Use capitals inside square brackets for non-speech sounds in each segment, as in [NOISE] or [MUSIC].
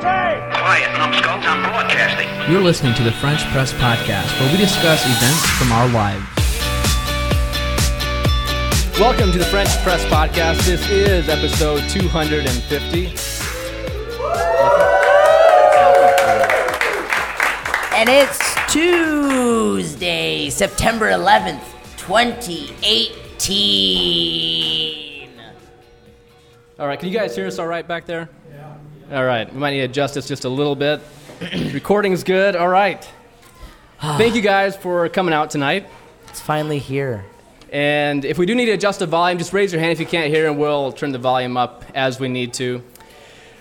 Quiet, numbskulls, I'm broadcasting. You're listening to the French Press Podcast, where we discuss events from our lives. Welcome to the French Press Podcast. This is episode 250. And it's Tuesday, September 11th, 2018. All right, can you guys hear us all right back there? All right, we might need to adjust this just a little bit. [CLEARS THROAT] Recording's good. All right. Thank you guys for coming out tonight. It's finally here. And if we do need to adjust the volume, just raise your hand if you can't hear, and we'll turn the volume up as we need to.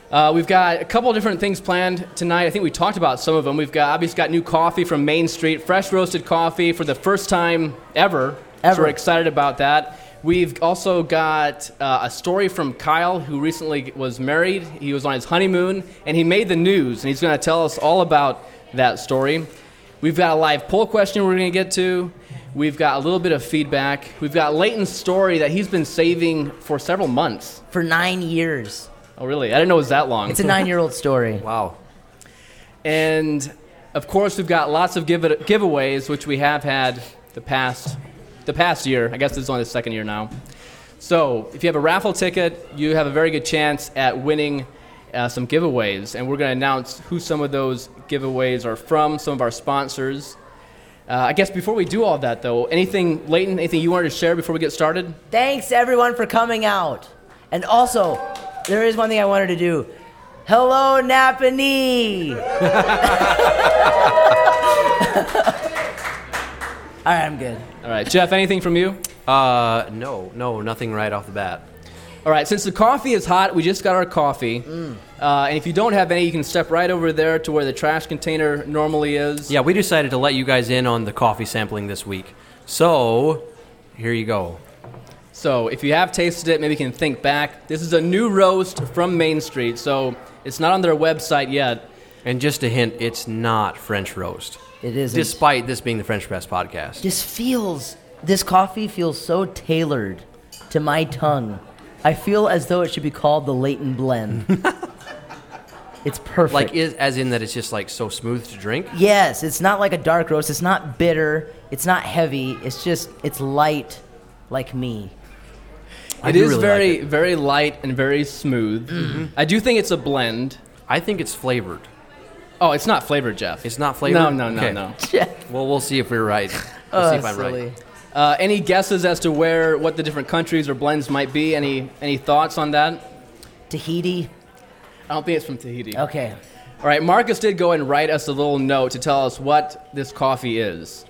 Uh, we've got a couple different things planned tonight. I think we talked about some of them. We've got obviously got new coffee from Main Street, fresh roasted coffee for the first time ever. Ever. So we're excited about that. We've also got uh, a story from Kyle, who recently was married. He was on his honeymoon, and he made the news, and he's going to tell us all about that story. We've got a live poll question we're going to get to. We've got a little bit of feedback. We've got Leighton's story that he's been saving for several months. For nine years. Oh, really? I didn't know it was that long. It's a nine year old story. [LAUGHS] Wow. And of course, we've got lots of give giveaways, which we have had the past the past year. I guess this is only the second year now. So, if you have a raffle ticket, you have a very good chance at winning uh, some giveaways, and we're going to announce who some of those giveaways are from. Some of our sponsors. Uh, I guess before we do all that, though, anything, Leighton, anything you wanted to share before we get started? Thanks everyone for coming out. And also, there is one thing I wanted to do. Hello, Nappanee! [LAUGHS] [LAUGHS] All right, I'm good. All right, Jeff, anything from you? Uh, no, no, nothing right off the bat. All right, since the coffee is hot, we just got our coffee. Mm. Uh, and if you don't have any, you can step right over there to where the trash container normally is. Yeah, we decided to let you guys in on the coffee sampling this week. So, here you go. So if you have tasted it, maybe you can think back. This is a new roast from Main Street, so it's not on their website yet. And just a hint, it's not French roast. It is. Despite this being the French Press podcast. This feels, this coffee feels so tailored to my tongue. I feel as though it should be called the Leighton Blend. [LAUGHS] it's perfect. Like, is, as in that it's just like so smooth to drink? yes, it's not like a dark roast. It's not bitter. It's not heavy. It's just, it's light like me. I It do is really very, like it. very light and very smooth. Mm-hmm. I do think it's a blend. I think it's flavored. Oh, it's not flavored, Jeff. It's not flavored? No, no, no, Okay. no. Jeff. Well, we'll see if we're right. [LAUGHS] We'll Oh, see if I'm silly. right. Uh, any guesses as to where, what the different countries or blends might be? Any, any thoughts on that? Tahiti. I don't think it's from Tahiti. Okay. All right, Marcus did go and write us a little note to tell us what this coffee is.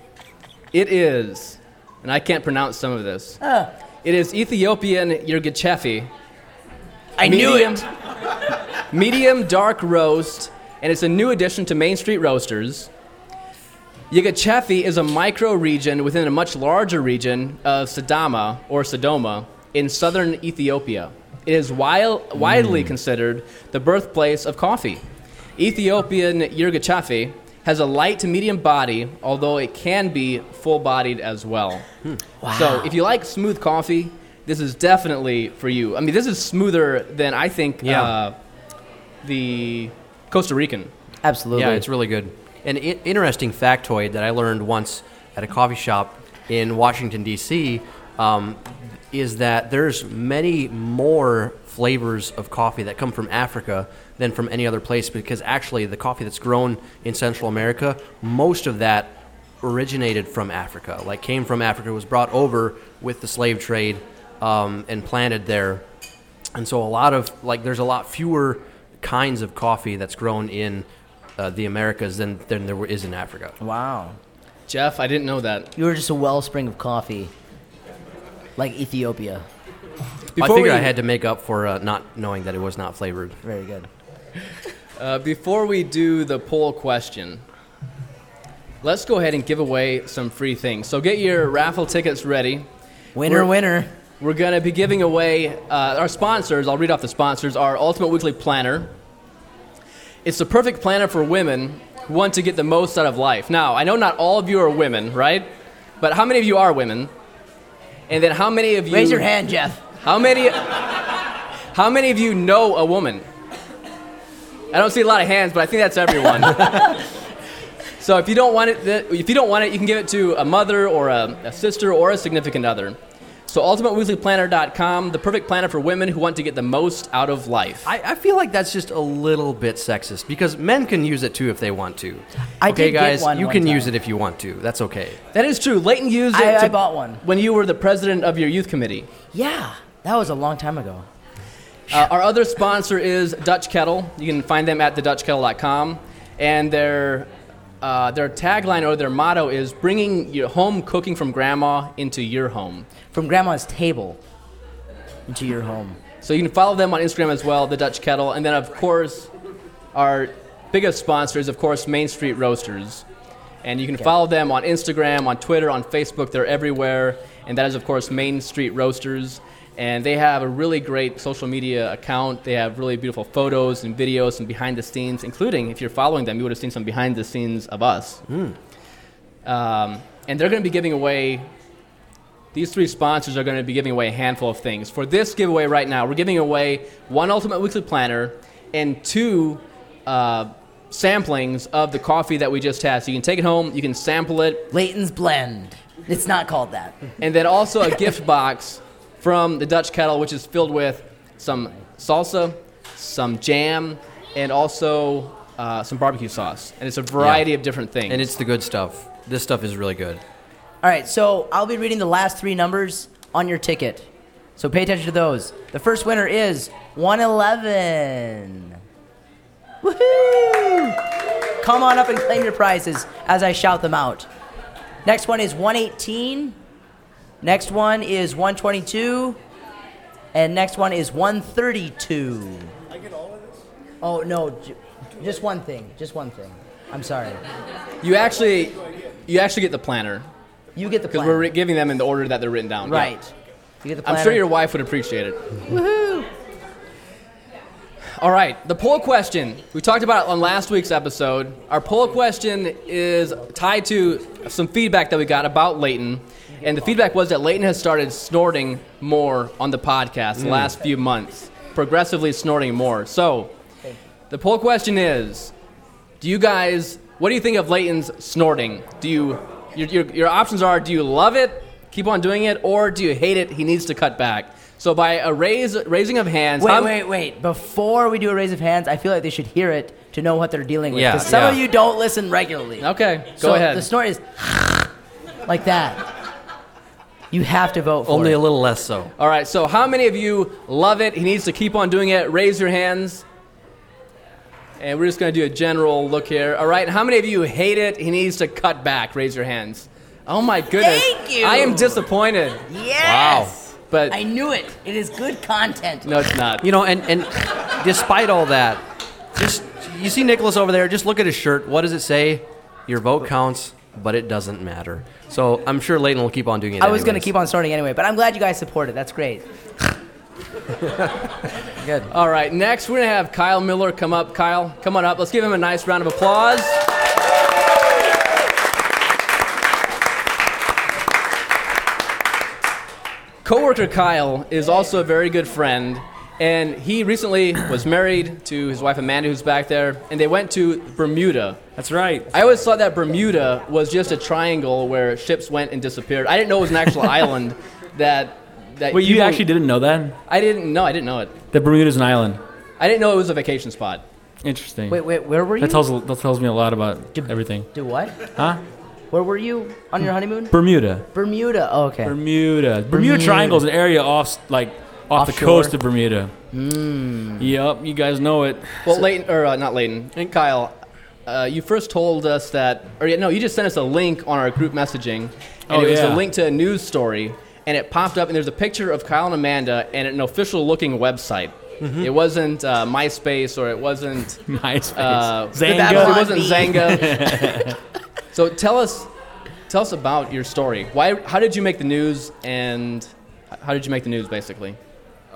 It is, and I can't pronounce some of this. It is Ethiopian Yirgacheffe. I medium, medium dark roast, and it's a new addition to Main Street Roasters. Yirgacheffe is a micro region within a much larger region of Sidama or Sodoma in southern Ethiopia. It is wi- widely considered the birthplace of coffee. Ethiopian Yirgacheffe has a light to medium body, although it can be full bodied as well. So if you like smooth coffee, this is definitely for you. I mean, this is smoother than I think Yeah. uh, the Costa Rican. Absolutely. Yeah, it's really good. An I- interesting factoid that I learned once at a coffee shop in Washington D.C. Um, is that there's many more flavors of coffee that come from Africa than from any other place because actually the coffee that's grown in Central America, most of that originated from Africa. Like came from Africa, was brought over with the slave trade um, and planted there. And so a lot of like there's a lot fewer kinds of coffee that's grown in uh, the Americas than than there is in Africa. Wow. Jeff, I didn't know that. You were just a wellspring of coffee. Like Ethiopia. I figured we- I had to make up for uh, not knowing that it was not flavored. Very good. [LAUGHS] Uh, before we do the poll question, let's go ahead and give away some free things. So get your raffle tickets ready. Winner, We're- winner. We're going to be giving away uh, our sponsors. I'll read off the sponsors. Our Ultimate Weekly Planner. It's the perfect planner for women who want to get the most out of life. Now, I know not all of you are women, right? But how many of you are women? And then how many of you Raise your hand, Jeff. How many How many of you know a woman? I don't see a lot of hands, but I think that's everyone. [LAUGHS] so if you don't want it, if you don't want it, you can give it to a mother or a, a sister or a significant other. So ultimateweeklyplanner.com, the perfect planner for women who want to get the most out of life. I, I feel like that's just a little bit sexist because men can use it too if they want to. I okay, did get guys, one you one can use it if you want to. That's okay. that is true. Leighton used it. I- I to- bought one. when you were the president of your youth committee. Yeah, that was a long time ago. Uh, our other sponsor is Dutch Kettle. You can find them at thedutchkettle.com. And their, uh, their tagline or their motto is bringing your home cooking from grandma into your home. From grandma's table into your home. So you can follow them on Instagram as well, The Dutch Kettle. And then, of course, our biggest sponsor is, of course, Main Street Roasters. And you can follow them on Instagram, on Twitter, on Facebook. They're everywhere. And that is, of course, Main Street Roasters. And they have a really great social media account. They have really beautiful photos and videos and behind the scenes, including, if you're following them, you would have seen some behind the scenes of us. Um, and they're going to be giving away these three sponsors are going to be giving away a handful of things. For this giveaway right now, we're giving away one Ultimate Weekly Planner and two uh, samplings of the coffee that we just had. So you can take it home, you can sample it, Leighton's Blend. It's not called that. and then also a [LAUGHS] gift box from the Dutch Kettle, which is filled with some salsa, some jam, and also uh, some barbecue sauce. And it's a variety of different things. And it's the good stuff. This stuff is really good. All right, so I'll be reading the last three numbers on your ticket. So pay attention to those. The first winner is 111. Woohoo! Come on up and claim your prizes as I shout them out. Next one is 118. Next one is 122. And next one is 132. I get all of this? Oh, no. ju- Just one thing. Just one thing. I'm sorry. you actually, you actually get the planner You get the because plan. we're ri- giving them in the order that they're written down. Yeah. Right. You get the I'm sure your wife would appreciate it. Woohoo! All right, the poll question. We talked about it on last week's episode. Our poll question is tied to some feedback that we got about Leighton. And the feedback was that Leighton has started snorting more on the podcast the mm. last few months, progressively snorting more. So, the poll question is Do you guys, what do you think of Leighton's snorting? Do you, your, your, your options are do you love it, keep on doing it, or do you hate it, he needs to cut back? So by a raise, raising of hands, Wait, how- wait, wait. Before we do a raise of hands, I feel like they should hear it to know what they're dealing with. Yeah, Because some of you don't listen regularly. Okay, go So ahead. The snort is [LAUGHS] like that. You have to vote for Only it. a little less so. All right, so how many of you love it? He needs to keep on doing it. Raise your hands. And we're just going to do a general look here. All right, how many of you hate it? He needs to cut back. Raise your hands. Oh my goodness. Thank you. I am disappointed. Yes. Wow. But I knew it. It is good content. no, it's not. You know, and, and despite all that, just you see Nicholas over there, just look at his shirt. What does it say? Your vote counts, but it doesn't matter. So I'm sure Leighton will keep on doing it. I was going to keep on starting anyway, but I'm glad you guys support it. That's great. [LAUGHS] good. All right, next we're going to have Kyle Miller come up. Kyle, come on up. Let's give him a nice round of applause. Coworker Kyle is also a very good friend, and he recently was married to his wife Amanda, who's back there, and they went to Bermuda. That's right. I always thought that Bermuda was just a triangle where ships went and disappeared. I didn't know it was an actual [LAUGHS] island that. that Wait, you people- actually didn't know that? I didn't know. I didn't know it. That Bermuda's an island. I didn't know it was a vacation spot. Interesting. Wait, wait, where were you? that tells that tells me a lot about Did- everything. Do what? Huh? Where were you on your honeymoon? Bermuda. Bermuda. Oh, okay. Bermuda. Bermuda, Bermuda. Triangle is an area off like off the coast of Bermuda. Mm. Yep, you guys know it. Well, Leighton, or uh, not Leighton, and Kyle, uh, you first told us that, or yeah, no, you just sent us a link on our group messaging, and Oh, it was a link to a news story, and it popped up, and there's a picture of Kyle and Amanda and an official-looking website. Mm-hmm. It wasn't uh, MySpace or it wasn't [LAUGHS] MySpace. uh, Xanga. It wasn't Bee. Xanga. [LAUGHS] so tell us, tell us about your story. Why? How did you make the news, and how did you make the news, basically?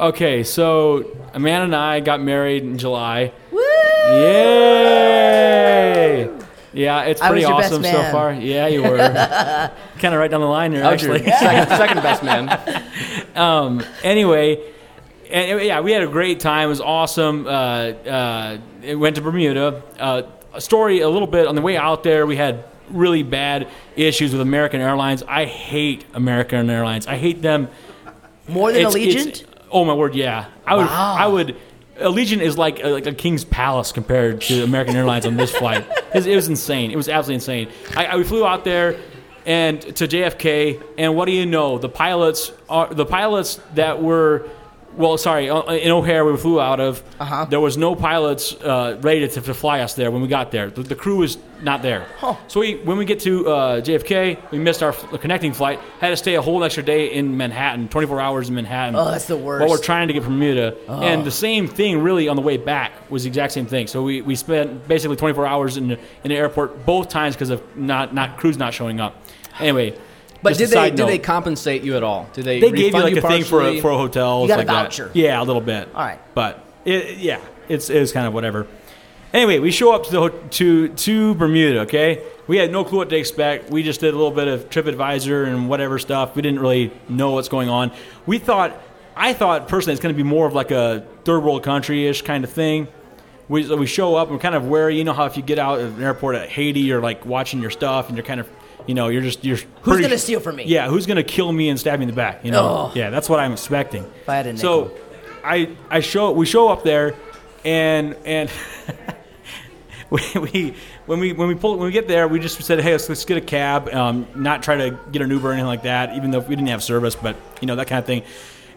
Okay, so Amanda and I got married in July. Woo! Yay! Yeah, it's I was pretty your best awesome so man. I Yeah, you were. [LAUGHS] kind of right down the line there, actually. second, second best man. [LAUGHS] um, anyway, and, yeah, we had a great time. It was awesome. Uh, uh, it went to Bermuda. Uh, a story a little bit on the way out there. We had really bad issues with American Airlines. I hate American Airlines. I hate them. More than It's- Allegiant? Oh my word, yeah. I would. Wow. I would. Allegiant is like a, like a king's palace compared to American Airlines on this flight. It was, [LAUGHS] it was insane. It was absolutely insane. I, I we flew out there and to JFK, and what do you know? The pilots are the pilots that were. Well, sorry, uh, in O'Hare we flew out of. Uh-huh. There was no pilots uh, ready to, to fly us there when we got there. The, the crew was not there. Huh. So we, when we get to uh, JFK, we missed our f- connecting flight. Had to stay a whole extra day in Manhattan, 24 hours in Manhattan. Oh, that's the worst. While we're trying to get from Bermuda, and the same thing really on the way back was the exact same thing. So we, we spent basically 24 hours in the, in the airport both times because of not not crews not showing up. Anyway, But did they did they compensate you at all? Did they? They gave you like a thing for a, for a hotel. You got a like that. voucher. Yeah, a little bit. All right. but it, yeah, it's it was kind of whatever. Anyway, we show up to the to to Bermuda. Okay, we had no clue what to expect. We just did a little bit of TripAdvisor and whatever stuff. We didn't really know what's going on. We thought, I thought personally, it's going to be more of like a third world country ish kind of thing. We, we show up and we're kind of wary. You know how if you get out of an airport at Haiti, you're like watching your stuff and you're kind of, you know, you're just you're. Who's pretty- gonna steal from me? Yeah, who's gonna kill me and stab me in the back? You know. Oh. Yeah, that's what I'm expecting. If I had a so. I I show we show up there, and and [LAUGHS] we, we when we when we pull when we get there, we just said, hey, let's, let's get a cab, um, not try to get an Uber or anything like that, even though we didn't have service, but you know that kind of thing.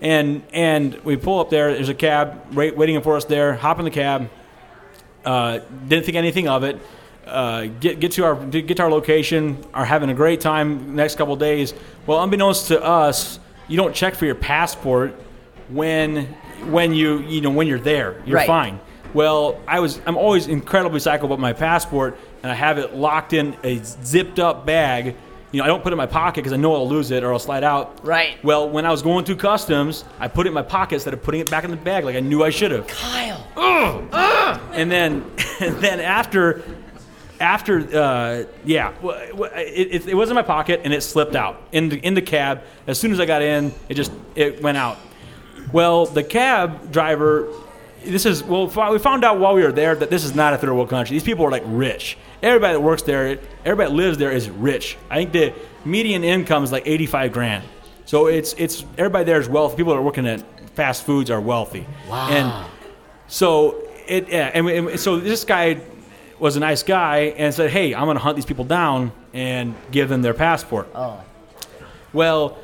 And and we pull up there. There's a cab wait, waiting for us there. Hop in the cab. Uh, didn't think anything of it. Uh, get get to our get to our location. Are having a great time next couple days. Well, unbeknownst to us, you don't check for your passport when when you you know when you're there. You're Right. fine. Well, I was I'm always incredibly psycho about my passport, and I have it locked in a zipped up bag. You know, I don't put it in my pocket because I know I'll lose it or I'll slide out. Right. Well, when I was going through customs, I put it in my pocket instead of putting it back in the bag like I knew I should have Kyle. and then [LAUGHS] and then after after uh, yeah it, it, it was in my pocket and it slipped out in the in the cab. As soon as i got in it just it went out. Well the cab driver this is well we found out while we were there that this is not a third world country. These people are like rich. Everybody that works there everybody that lives there is rich. I think the median income is like 85 grand. So it's it's everybody there is wealthy. People that are working at fast foods are wealthy. Wow. And so it, yeah, and, we- and so this guy was a nice guy and said, "Hey, I'm going to hunt these people down and give them their passport." Oh. Well,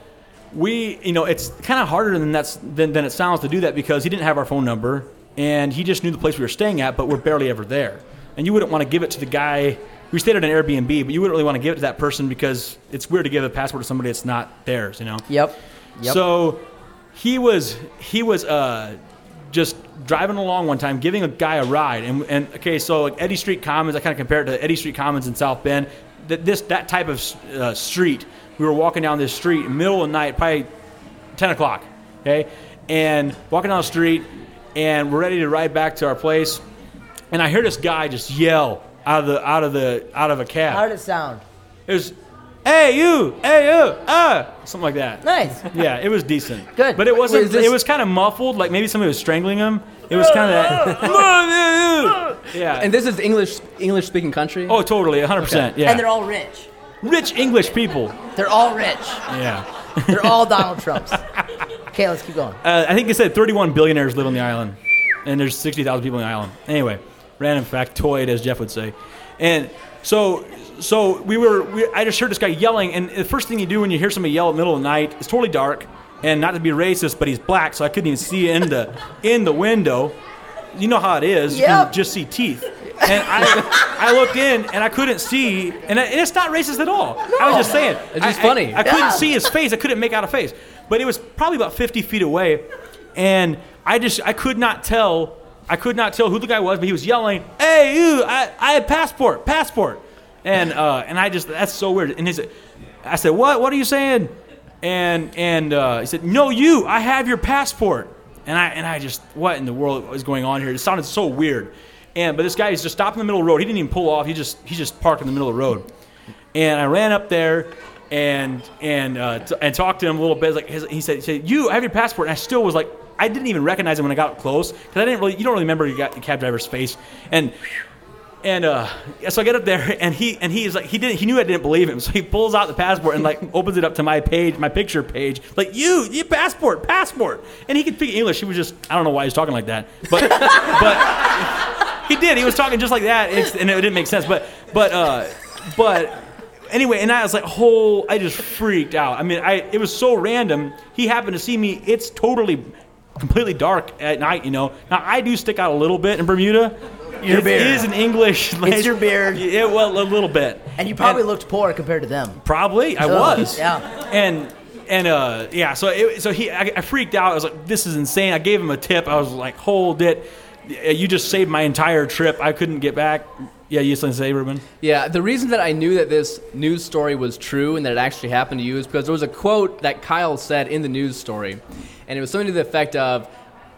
we, you know, it's kind of harder than that's than, than it sounds to do that because he didn't have our phone number and he just knew the place we were staying at, but we're barely ever there. And you wouldn't want to give it to the guy. We stayed at an Airbnb, but you wouldn't really want to give it to that person because it's weird to give a passport to somebody that's not theirs. You know. Yep. Yep. So he was he was uh, just driving along one time, giving a guy a ride, and, and okay, so like Eddie Street Commons, I kind of compare it to Eddie Street Commons in South Bend. That this that type of uh, street, we were walking down this street, middle of the night, probably ten o'clock, okay, and walking down the street, and we're ready to ride back to our place, and I hear this guy just yell out of the out of the out of a cab. How did it sound? It was, hey you, hey you, ah, something like that. Nice. Yeah, it was decent. [LAUGHS] Good. but it wasn't. Wait, this- it was kind of muffled, like maybe somebody was strangling him. It was kind of that. yeah. And this is English English speaking country. oh, totally, 100. percent Yeah. And they're all rich. rich English people. They're all rich. Yeah. They're all [LAUGHS] Donald Trumps. Okay, let's keep going. Uh, I think they said 31 billionaires live on the island, and there's 60,000 people on the island. Anyway, random factoid, as Jeff would say. And so, so we were. We, I just heard this guy yelling, and the first thing you do when you hear somebody yell at the middle of the night, it's totally dark, and not to be racist, but he's black, so I couldn't even see in the in the window. You know how it is. You Yep. can just see teeth. And I, I looked in and I couldn't see, and, I, and it's not racist at all. No. I was just saying. It's just I- I- funny. I, couldn't see his face. I couldn't make out a face, but it was probably about 50 feet away, and I just I could not tell. I could not tell who the guy was, but he was yelling, "Hey, you! I, I have passport, passport!" And uh, and I just that's so weird. And he said, I said, "What? What are you saying?" And and uh, he said, "No, you! I have your passport." And I and I just what in the world is going on here? It sounded so weird. And but this guy is just stopped in the middle of the road. He didn't even pull off. He just he just parked in the middle of the road. And I ran up there, and and uh, t- and talked to him a little bit. Like his, he said, he said, "You I have your passport," and I still was like, I didn't even recognize him when I got close because I didn't really. You don't really remember you got the cab driver's face, and and uh, so I get up there, and he and he is like he didn't he knew I didn't believe him, so he pulls out the passport and like opens it up to my page, my picture page, like you, you passport, passport, and he could speak English. He was just I don't know why he's talking like that, but [LAUGHS] but he did. He was talking just like that, it's, and it didn't make sense. But but uh, but anyway, and I was like, whole I just freaked out. I mean, I it was so random. He happened to see me. It's totally completely dark at night. You know, now I do stick out a little bit in Bermuda. Your It beard. is an English. It's your beard. [LAUGHS] Yeah, well, a little bit. And you probably looked poor compared to them. Probably, I was. yeah. And and uh, yeah, so it, so he, I, I freaked out. I was like, "This is insane." I gave him a tip. I was like, "Hold it! You just saved my entire trip. I couldn't get back." Yeah, you something to say, Ruben? Yeah, the reason that I knew that this news story was true and that it actually happened to you is because there was a quote that Kyle said in the news story, and it was something to the effect of,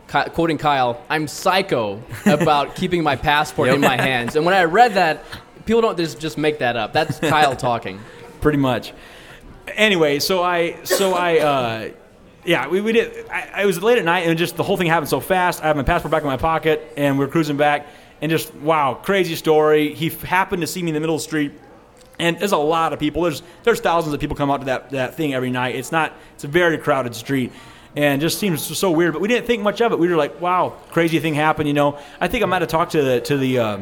quoting Kyle, "I'm psycho [LAUGHS] about keeping my passport in my hands." And when I read that, people don't just just make that up. That's Kyle talking. [LAUGHS] pretty much. Anyway, so I, so I, uh, yeah, we, we did. I, I was late at night, and just the whole thing happened so fast. I have my passport back in my pocket, and we're cruising back, and just wow, crazy story. He happened to see me in the middle of the street, and there's a lot of people. There's there's thousands of people come out to that that thing every night. It's not. It's a very crowded street. And just seems so weird, but we didn't think much of it. We were like, "Wow, crazy thing happened." You know, I think I might have talked to the to the uh,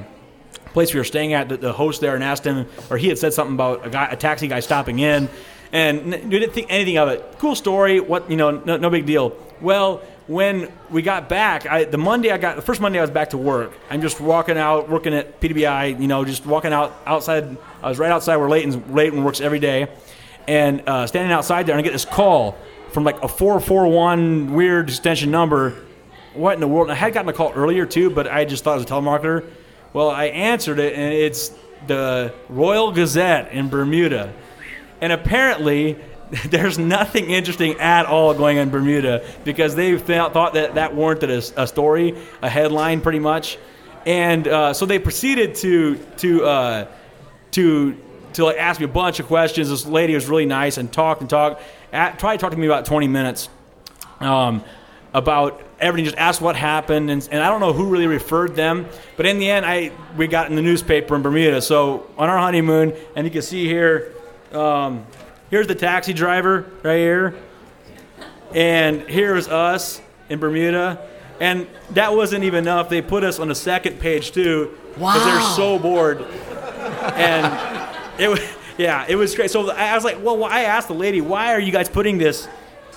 place we were staying at, the, the host there, and asked him, or he had said something about a guy, a taxi guy stopping in, and we didn't think anything of it. Cool story. What you know, no, no big deal. Well, when we got back, I, the Monday I got the first Monday I was back to work. I'm just walking out, working at PWI. You know, just walking out outside. I was right outside where Leighton works every day, and uh, standing outside there, and I get this call from like a four four one weird extension number what in the world? I had gotten a call earlier too, but I just thought it was a telemarketer. Well, I answered it, and it's the Royal Gazette in Bermuda. And apparently, [LAUGHS] there's nothing interesting at all going on in Bermuda because they thought that that warranted a, a story, a headline, pretty much. And uh, so they proceeded to to uh, to to like ask me a bunch of questions. This lady was really nice and talked and talked. Tried to talk to me about 20 minutes um, about everything. Just asked what happened, and, and I don't know who really referred them. But in the end, I we got in the newspaper in Bermuda. So on our honeymoon, and you can see here, um, here's the taxi driver right here, and here's us in Bermuda. And that wasn't even enough. They put us on the second page too, because they're so bored. And it was, yeah, it was great. So I was like, well, I asked the lady, why are you guys putting this,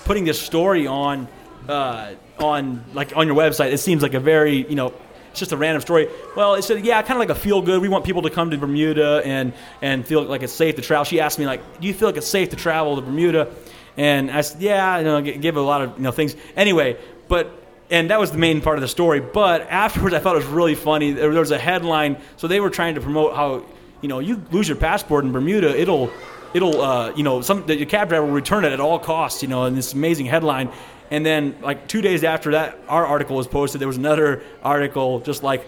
putting this story on, uh, on like on your website? It seems like a very, you know, it's just a random story. Well, it said, yeah, kind of like a feel good. We want people to come to Bermuda and and feel like it's safe to travel. She asked me like, do you feel like it's safe to travel to Bermuda? And I said, yeah, you know, give a lot of you know things. Anyway, but and that was the main part of the story. But afterwards, I thought it was really funny. There was a headline, so they were trying to promote how you know you lose your passport in Bermuda, it'll it'll uh, you know some the cab driver will return it at all costs. You know, and this amazing headline. And then like two days after that, our article was posted. There was another article just like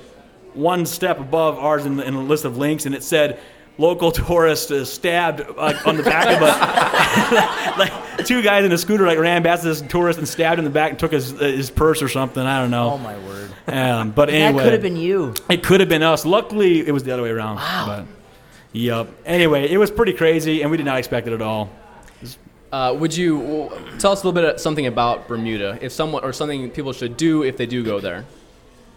one step above ours in the, in the list of links, and it said. Local tourist is stabbed uh, on the back of a [LAUGHS] like two guys in a scooter like ran past this tourist and stabbed in the back and took his his purse or something. I don't know. Oh my word. Um, but That could have been you. It could have been us. Luckily, it was the other way around. Wow. But, yep. Anyway, it was pretty crazy, and we did not expect it at all. Uh, would you w- tell us a little bit of something about Bermuda, if someone or something people should do if they do go there?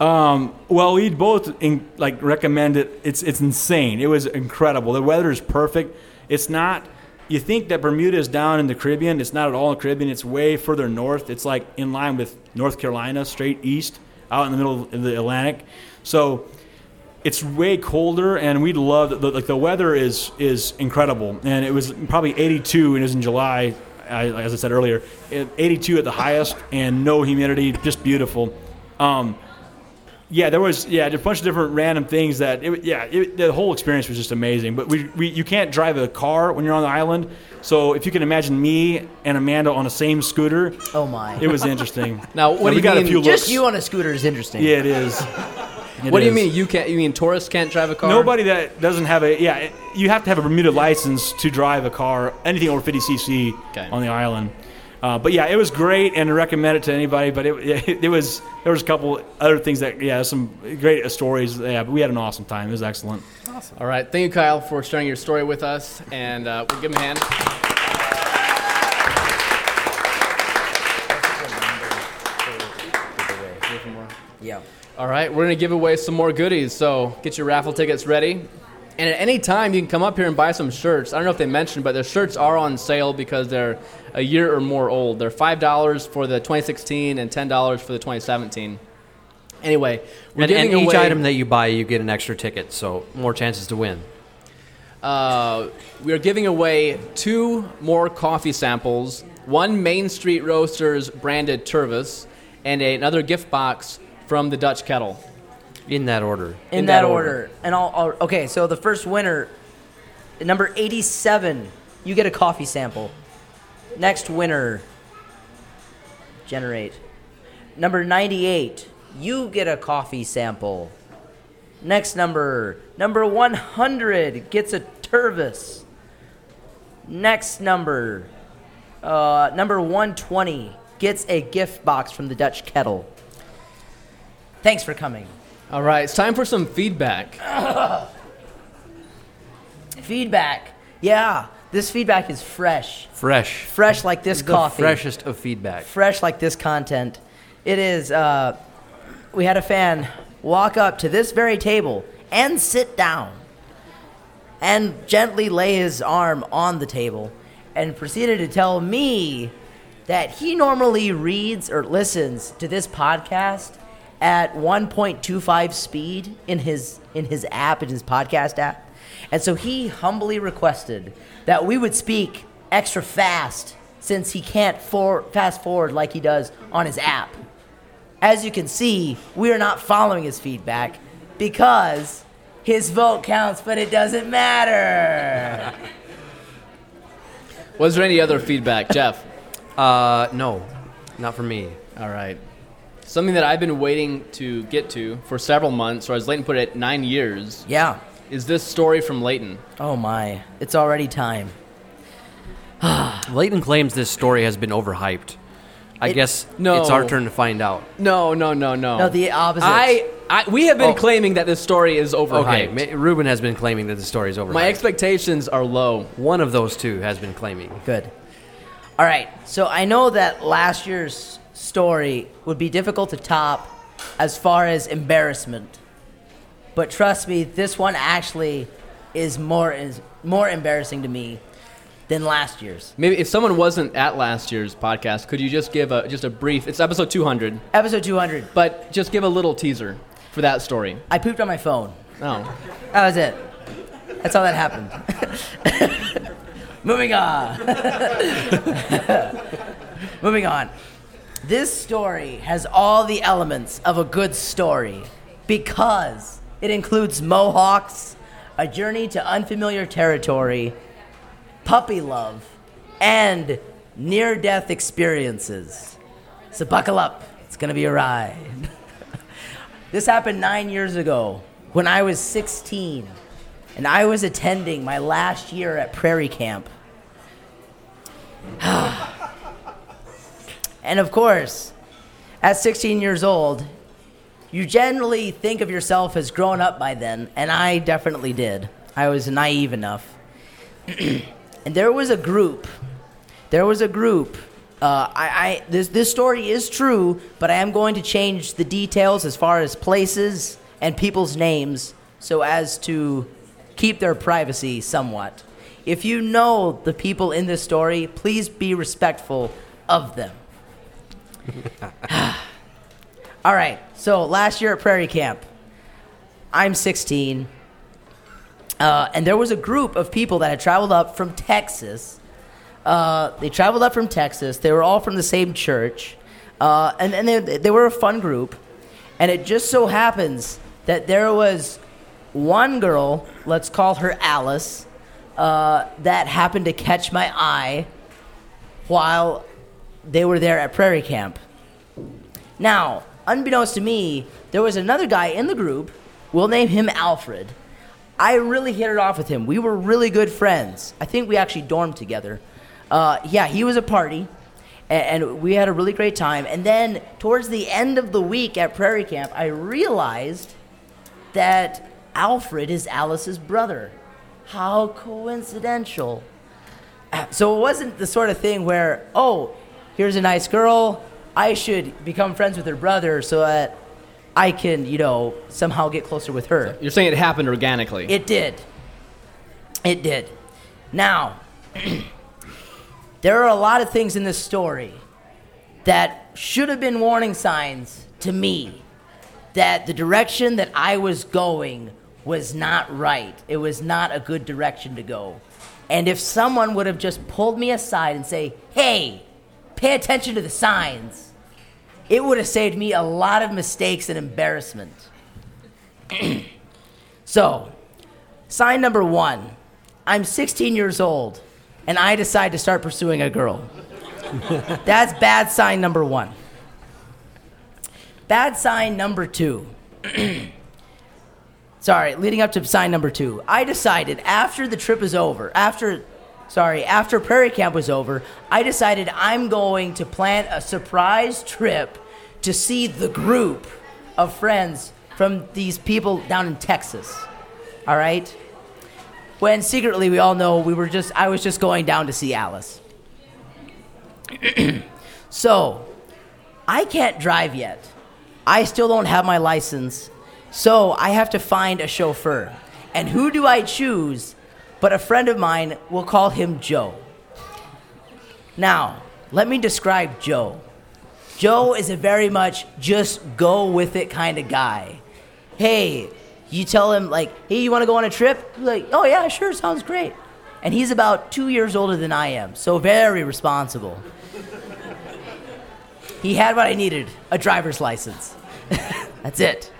Um, well, we both in, like recommend it. It's it's insane. It was incredible. The weather is perfect. It's not. You think that Bermuda is down in the Caribbean? It's not at all in the Caribbean. It's way further north. It's like in line with North Carolina, straight east, out in the middle of the Atlantic. So it's way colder, and we love the, like the weather is is incredible. And it was probably 82, and it was in July, as I said earlier, 82 at the highest, and no humidity, just beautiful. Um, yeah, there was yeah a bunch of different random things that it, yeah it, the whole experience was just amazing. But we, we you can't drive a car when you're on the island, so if you can imagine me and Amanda on the same scooter, Oh my. it was interesting. [LAUGHS] Now, what And do we you got mean- a few Just looks. you on a scooter is interesting. Yeah, it is. [LAUGHS] It what do you is. mean? You can't? You mean tourists can't drive a car? Nobody that doesn't have a yeah, it- you have to have a Bermuda license to drive a car, anything over 50 cc Okay. on the island. Uh, but yeah, it was great and I recommend it to anybody. But it, [LAUGHS] it, it was there was a couple other things that yeah, some great uh, stories. Yeah, but we had an awesome time. It was excellent. All right. Thank you, Kyle, for sharing your story with us, and uh, we'll give him a hand. Yeah. All right, we're going to give away some more goodies, so get your raffle tickets ready. And at any time, you can come up here and buy some shirts. I don't know if they mentioned, but the shirts are on sale because they're a year or more old. They're $5 for the 2016 and $10 for the 2017. Anyway, we're And, and each away, item that you buy, you get an extra ticket, so more chances to win. uh, we are giving away two more coffee samples, one Main Street Roasters branded Tervis, and a, another gift box from the Dutch Kettle. In that order. In, that, order. And I'll, I'll okay. So the first winner, number eighty-seven, you get a coffee sample. Next winner, generate. Number ninety-eight, you get a coffee sample. Next number, number one hundred gets a Tervis. Next number, uh, number one twenty gets a gift box from the Dutch Kettle. Thanks for coming. All right, it's time for some feedback. [LAUGHS] Feedback. Yeah, this feedback is fresh. Fresh. Fresh like this The coffee. freshest of feedback. Fresh like this content. It is, uh, we had a fan walk up to this very table and sit down and gently lay his arm on the table and proceeded to tell me that he normally reads or listens to this podcast at 1.25 speed in his in his app in his podcast app and so he humbly requested that we would speak extra fast since he can't for, fast forward like he does on his app as you can see, we are not following his feedback because his vote counts, but it doesn't matter. [LAUGHS] Was there any other feedback, Jeff? Uh, no, not for me. All right. Something that I've been waiting to get to for several months, or as Leighton put it, nine years, yeah. is this story from Leighton. Oh my. It's already time. [SIGHS] Leighton claims this story has been overhyped. I It- guess No. it's our turn to find out. No, no, no, no. No, the opposite. I, I, we have been Oh. claiming that this story is overhyped. Okay, Ma- Ruben has been claiming that the story is overhyped. My expectations are low. One of those two has been claiming. Good. All right. So I know that last year's story would be difficult to top as far as embarrassment. But trust me, this one actually is more is more embarrassing to me than last year's. Maybe if someone wasn't at last year's podcast, could you just give a just a brief? It's episode 200, Episode 200. but just give a little teaser for that story. I pooped on my phone. Oh, That was it. That's all that happened. [LAUGHS] Moving on. [LAUGHS] Moving on. This story has all the elements of a good story because it includes mohawks, a journey to unfamiliar territory, puppy love, and near death experiences. So buckle up, it's gonna be a ride. [LAUGHS] This happened nine years ago when I was 16 and I was attending my last year at Prairie Camp. [SIGHS] [SIGHS] and of course, at 16 years old, you generally think of yourself as grown up by then, and I definitely did. I was naive enough. [CLEARS THROAT] and there was a group there was a group. Uh, I, I this this story is true, but I am going to change the details as far as places and people's names so as to keep their privacy somewhat. If you know the people in this story, please be respectful of them. [LAUGHS] All right. So last year at Prairie Camp, I'm 16, uh, and there was a group of people that had traveled up from Texas. Uh, they traveled up from Texas. They were all from the same church, uh, and and they they were a fun group. And it just so happens that there was one girl, let's call her Alice, uh, that happened to catch my eye while they were there at Prairie Camp. Now, unbeknownst to me, there was another guy in the group. We'll name him Alfred. I really hit it off with him. We were really good friends. I think we actually dormed together. Uh, yeah, he was a party, and, and we had a really great time. And then towards the end of the week at Prairie Camp, I realized that Alfred is Alice's brother. How coincidental. So it wasn't the sort of thing where, oh, here's a nice girl, I should become friends with her brother so that I can, you know, somehow get closer with her. You're saying it happened organically. It did. It did. Now, [CLEARS THROAT] there are a lot of things in this story that should have been warning signs to me that the direction that I was going was not right. It was not a good direction to go. And if someone would have just pulled me aside and say, "Hey, pay attention to the signs," it would have saved me a lot of mistakes and embarrassment. [CLEARS THROAT] so, sign number 1. I'm 16 years old and I decide to start pursuing a girl. [LAUGHS] That's bad sign number 1. Bad sign number 2. [CLEARS THROAT] sorry, leading up to sign number two, I decided after the trip is over, after, sorry, after Prairie Camp was over, I decided I'm going to plan a surprise trip to see the group of friends from these people down in Texas. All right? When secretly we all know we were just, I was just going down to see Alice. [CLEARS THROAT] so, I can't drive yet. I still don't have my license. So I have to find a chauffeur. And who do I choose but a friend of mine? We'll call him Joe. Now, let me describe Joe. Joe is a very much just go with it kind of guy. Hey, you tell him, like, hey, you want to go on a trip? He's like, oh, yeah, sure, sounds great. And he's about two years older than I am, so very responsible. he had what I needed a driver's license. [LAUGHS] That's it.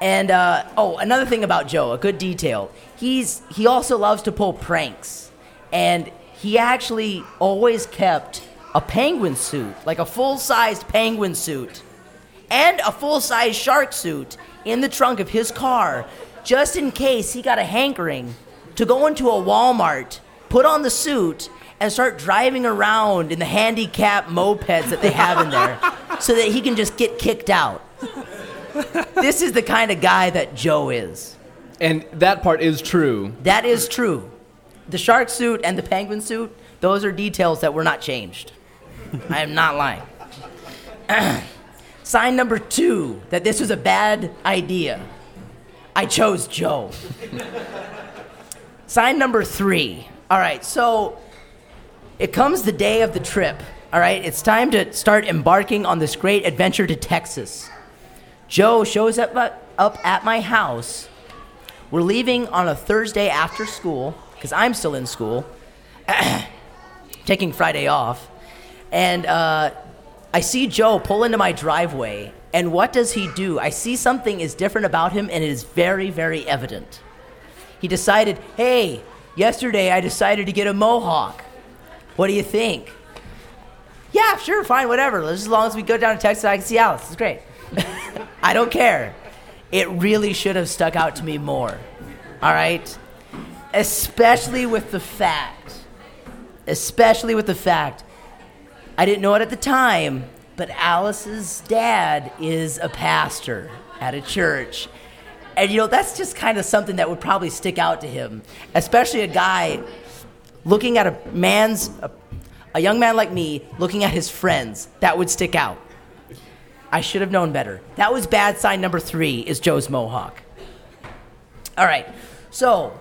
And uh, oh, another thing about Joe, a good detail. He's he also loves to pull pranks, and he actually always kept a penguin suit, like a full-sized penguin suit, and a full-sized shark suit in the trunk of his car, just in case he got a hankering to go into a Walmart, put on the suit, and start driving around in the handicap mopeds that they have in there, [LAUGHS] so that he can just get kicked out this is the kind of guy that Joe is. And that part is true. That is true. The shark suit and the penguin suit, those are details that were not changed. [LAUGHS] I am not lying. [CLEARS THROAT] Sign number two that this was a bad idea. I chose Joe. [LAUGHS] Sign number three. All right, so it comes the day of the trip. All right, it's time to start embarking on this great adventure to Texas. Joe shows up, uh, up at my house. We're leaving on a Thursday after school, because I'm still in school, [CLEARS THROAT] taking Friday off. And uh, I see Joe pull into my driveway. And what does he do? I see something is different about him, and it is very, very evident. He decided, hey, yesterday I decided to get a mohawk. What do you think? Yeah, sure, fine, whatever. As long as we go down to Texas, I can see Alice. It's great. [LAUGHS] I don't care. It really should have stuck out to me more. All right? Especially with the fact, especially with the fact, I didn't know it at the time, but Alice's dad is a pastor at a church. And you know, that's just kind of something that would probably stick out to him, especially a guy looking at a man's, a, a young man like me, looking at his friends. That would stick out. I should have known better. That was bad sign number three is Joe's mohawk. All right, so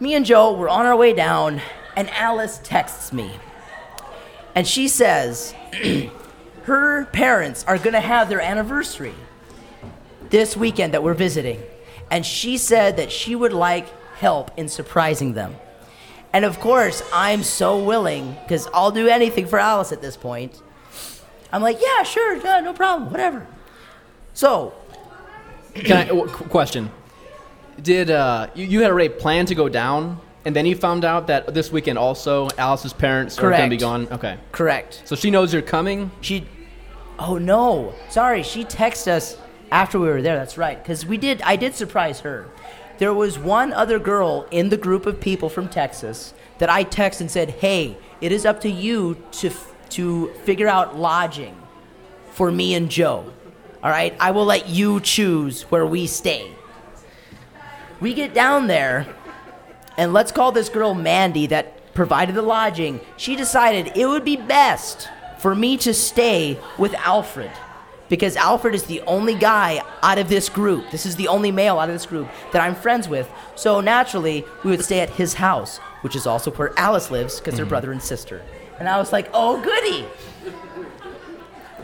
me and Joe were on our way down, and Alice texts me. And she says [CLEARS THROAT] her parents are going to have their anniversary this weekend that we're visiting. And she said that she would like help in surprising them. And of course, I'm so willing, because I'll do anything for Alice at this point. I'm like, yeah, sure, yeah, no problem, whatever. So, Can I, w- question. Did uh, you, you had already planned to go down, and then you found out that this weekend also Alice's parents are going to be Correct. gone? Okay. correct. So she knows you're coming? She, Oh no, sorry. She texted us after we were there. That's right, because we did. I did surprise her. There was one other girl in the group of people from Texas that I texted and said, "Hey, it is up to you to f- to figure out lodging for me and Joe. All right, I will let you choose where we stay." We get down there, and let's call this girl Mandy that provided the lodging. She decided it would be best for me to stay with Alfred because Alfred is the only guy out of this group. This is the only male out of this group that I'm friends with. So naturally, we would stay at his house, which is also where Alice lives because they're mm-hmm. brother and sister. And I was like, oh, goody.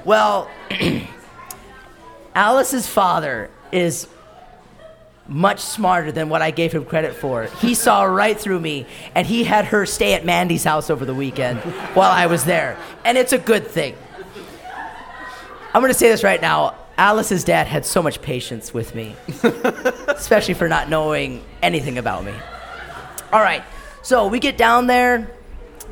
Well, [CLEARS THROAT] Alice's father is much smarter than what I gave him credit for. He [LAUGHS] saw right through me, and he had her stay at Mandy's house over the weekend while I was there. And it's a good thing. I'm going to say this right now. Alice's dad had so much patience with me, [LAUGHS] especially for not knowing anything about me. All right, so we get down there,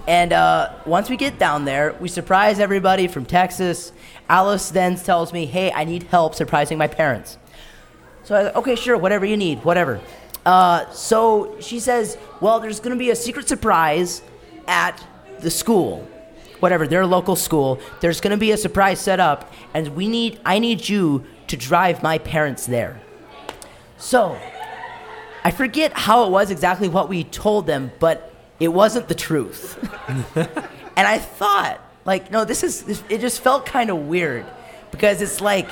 and uh, once we get down there, we surprise everybody from Texas. Alice then tells me, "Hey, I need help surprising my parents." So I was okay, sure, whatever you need, whatever. Uh, so she says, well, there's going to be a secret surprise at the school, whatever their local school. There's going to be a surprise set up, and we need, I need you to drive my parents there. So I forget how it was exactly what we told them, but it wasn't the truth. [LAUGHS] and I thought, like, no, this is, it just felt kind of weird because it's like,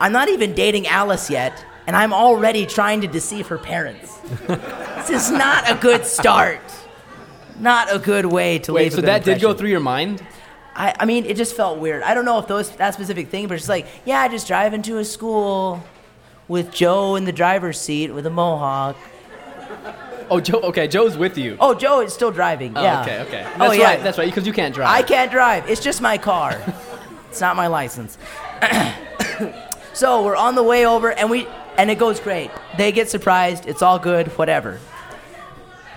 I'm not even dating Alice yet, and I'm already trying to deceive her parents. [LAUGHS] this is not a good start. Not a good way to Wait, leave. so that did go through your mind? I, I mean, it just felt weird. I don't know if those that specific thing, but it's like, yeah, I just drive into a school with Joe in the driver's seat with a mohawk. Oh, Joe. Okay, Joe's with you. Oh, Joe is still driving. Oh, yeah. okay, okay. That's oh, yeah. right. That's right. Because you can't drive. I can't drive. It's just my car. [LAUGHS] it's not my license. [COUGHS] so we're on the way over, and we and it goes great. They get surprised. It's all good. Whatever.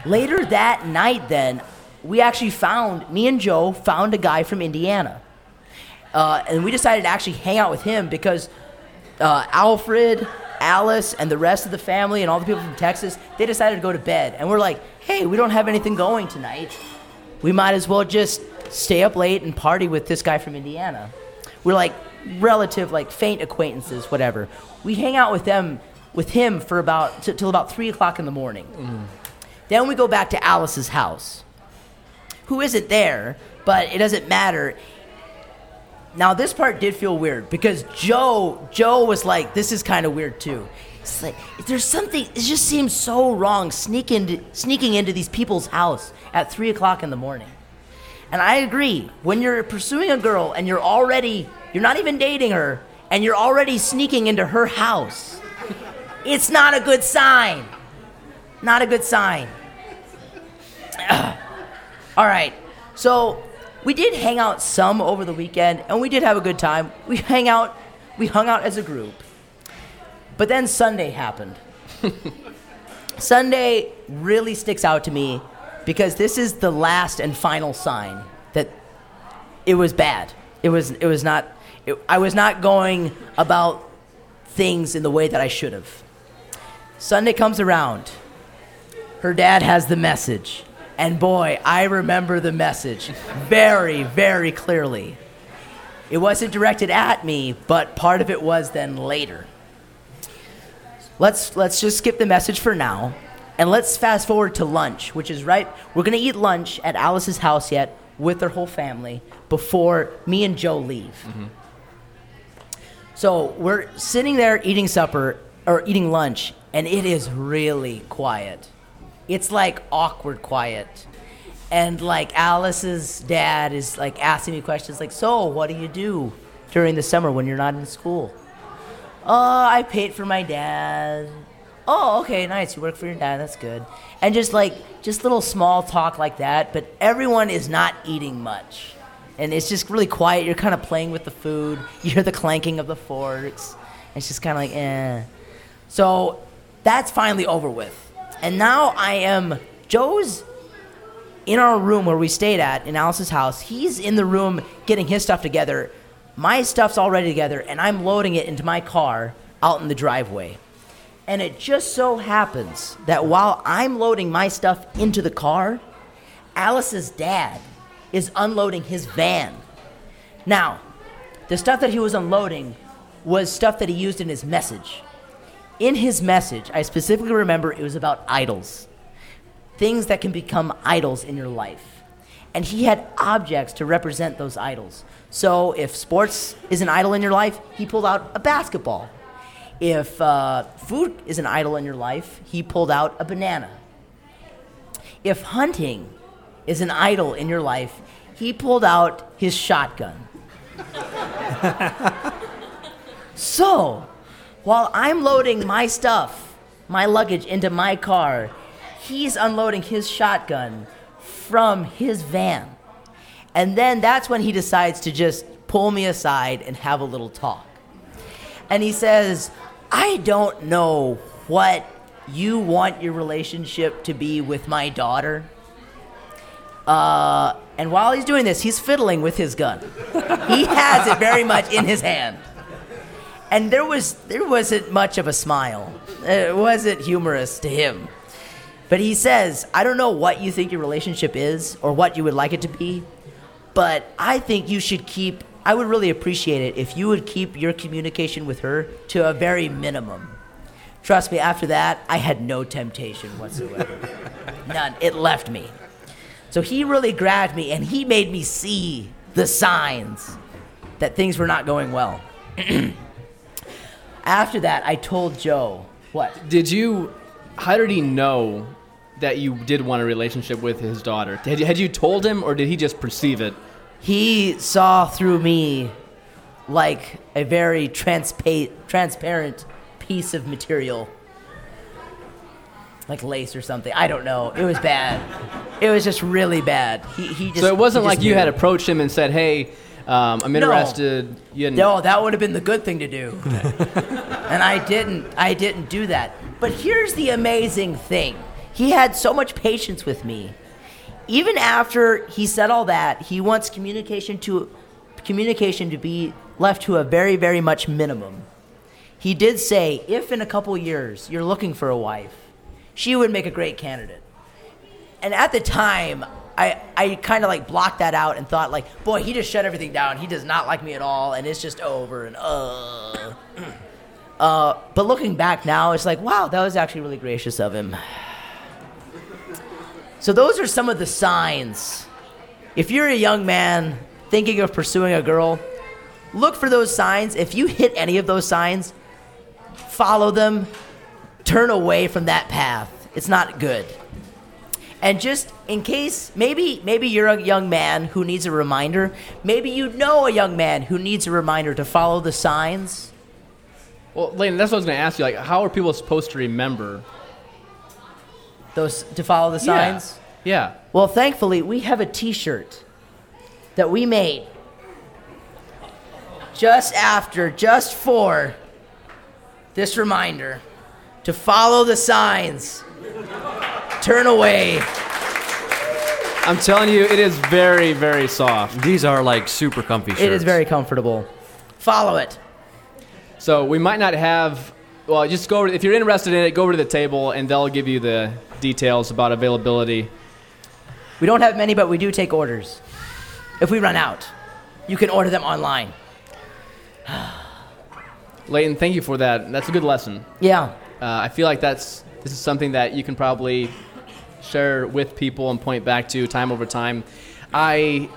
Later that night, then we actually found me and Joe found a guy from Indiana, uh, and we decided to actually hang out with him because uh, Alfred, Alice, and the rest of the family and all the people from Texas they decided to go to bed, and we're like, hey, we don't have anything going tonight we might as well just stay up late and party with this guy from Indiana. We're like relative, like faint acquaintances, whatever. We hang out with them, with him for about t- till about three o'clock in the morning. Mm-hmm. Then we go back to Alice's house, who isn't there, but it doesn't matter. Now this part did feel weird because Joe, Joe was like, "This is kind of weird too." It's like there's something. It just seems so wrong sneaking into, sneaking into these people's house at three o'clock in the morning. And I agree. When you're pursuing a girl and you're already, you're not even dating her, and you're already sneaking into her house, it's not a good sign. Not a good sign. [SIGHS] All right. So we did hang out some over the weekend, and we did have a good time. We hang out, we hung out as a group. But then Sunday happened. [LAUGHS] Sunday really sticks out to me because this is the last and final sign that it was bad. It was it was not it, I was not going about things in the way that I should have. Sunday comes around. Her dad has the message. And boy, I remember the message very, very clearly. It wasn't directed at me, but part of it was then later. Let's let's just skip the message for now, and let's fast forward to lunch, which is right. We're gonna eat lunch at Alice's house yet with her whole family before me and Joe leave. So we're sitting there eating supper or eating lunch, and it is really quiet. It's like awkward quiet. And like Alice's dad is like asking me questions like, "So, what do you do during the summer when you're not in school?" Oh, I paid for my dad. Oh, okay, nice. You work for your dad. That's good. And just like just little small talk like that, but everyone is not eating much. And it's just really quiet. You're kind of playing with the food. [LAUGHS] You hear the clanking of the forks. It's just kind of like, eh. So that's finally over with. And now I am Joe's in our room where we stayed at in Alice's house. He's in the room getting his stuff together. my stuff's all ready together, and I'm loading it into my car out in the driveway. And it just so happens that while I'm loading my stuff into the car, Alice's dad is unloading his van. Now, the stuff that he was unloading was stuff that he used in his message. In his message, I specifically remember it was about idols, things that can become idols in your life. And he had objects to represent those idols. So if sports is an idol in your life, he pulled out a basketball. If uh, food is an idol in your life, he pulled out a banana. If hunting is an idol in your life, he pulled out his shotgun. [LAUGHS] so, while I'm loading my stuff, my luggage into my car, he's unloading his shotgun from his van. And then that's when he decides to just pull me aside and have a little talk. And he says, I don't know what you want your relationship to be with my daughter. Uh, and while he's doing this, he's fiddling with his gun. he has it very much in his hand. And there was there wasn't much of a smile. It wasn't humorous to him. But he says, I don't know what you think your relationship is or what you would like it to be, but I think you should keep I would really appreciate it if you would keep your communication with her to a very minimum. Trust me, after that, I had no temptation whatsoever. [LAUGHS] None. It left me. So he really grabbed me and he made me see the signs that things were not going well. [CLEARS THROAT] After that, I told Joe, what? Did you? How did he know that you did want a relationship with his daughter? Had you, had you told him, or did he just perceive it? He saw through me like a very transpa- transparent piece of material. Like lace or something. I don't know. It was bad. It was just really bad. He, he just, so it wasn't like you had approached him and said, "Hey, um, I'm interested." You hadn't- No, that would have been the good thing to do. [LAUGHS] and I didn't. I didn't do that. But here's the amazing thing. He had so much patience with me. Even after he said all that, he wants communication to communication to be left to a very very much minimum. He did say if in a couple years you're looking for a wife, she would make a great candidate. And at the time, I, I kind of like blocked that out and thought like, boy, he just shut everything down. He does not like me at all, and it's just over. And uh, [CLEARS THROAT] uh. But looking back now, it's like, wow, that was actually really gracious of him. So those are some of the signs. If you're a young man thinking of pursuing a girl, look for those signs. If you hit any of those signs, follow them. Turn away from that path. It's not good. And just in case, maybe maybe you're a young man who needs a reminder. Maybe you know a young man who needs a reminder to follow the signs. Well, Leighton, that's what I was going to ask you. Like, how are people supposed to remember Those to follow the signs. Yeah. Well, thankfully, we have a T-shirt that we made just after, just for this reminder to follow the signs. Turn away. I'm telling you, it is very, very soft. These are like super comfy shirts. It is very comfortable. Follow it. So we might not have. Well, just go over. If you're interested in it, go over to the table, and they'll give you the details about availability. We don't have many, but we do take orders. If we run out, you can order them online. [SIGHS] Leighton, thank you for that. That's a good lesson. Yeah. Uh, I feel like that's this is something that you can probably share with people and point back to time over time. I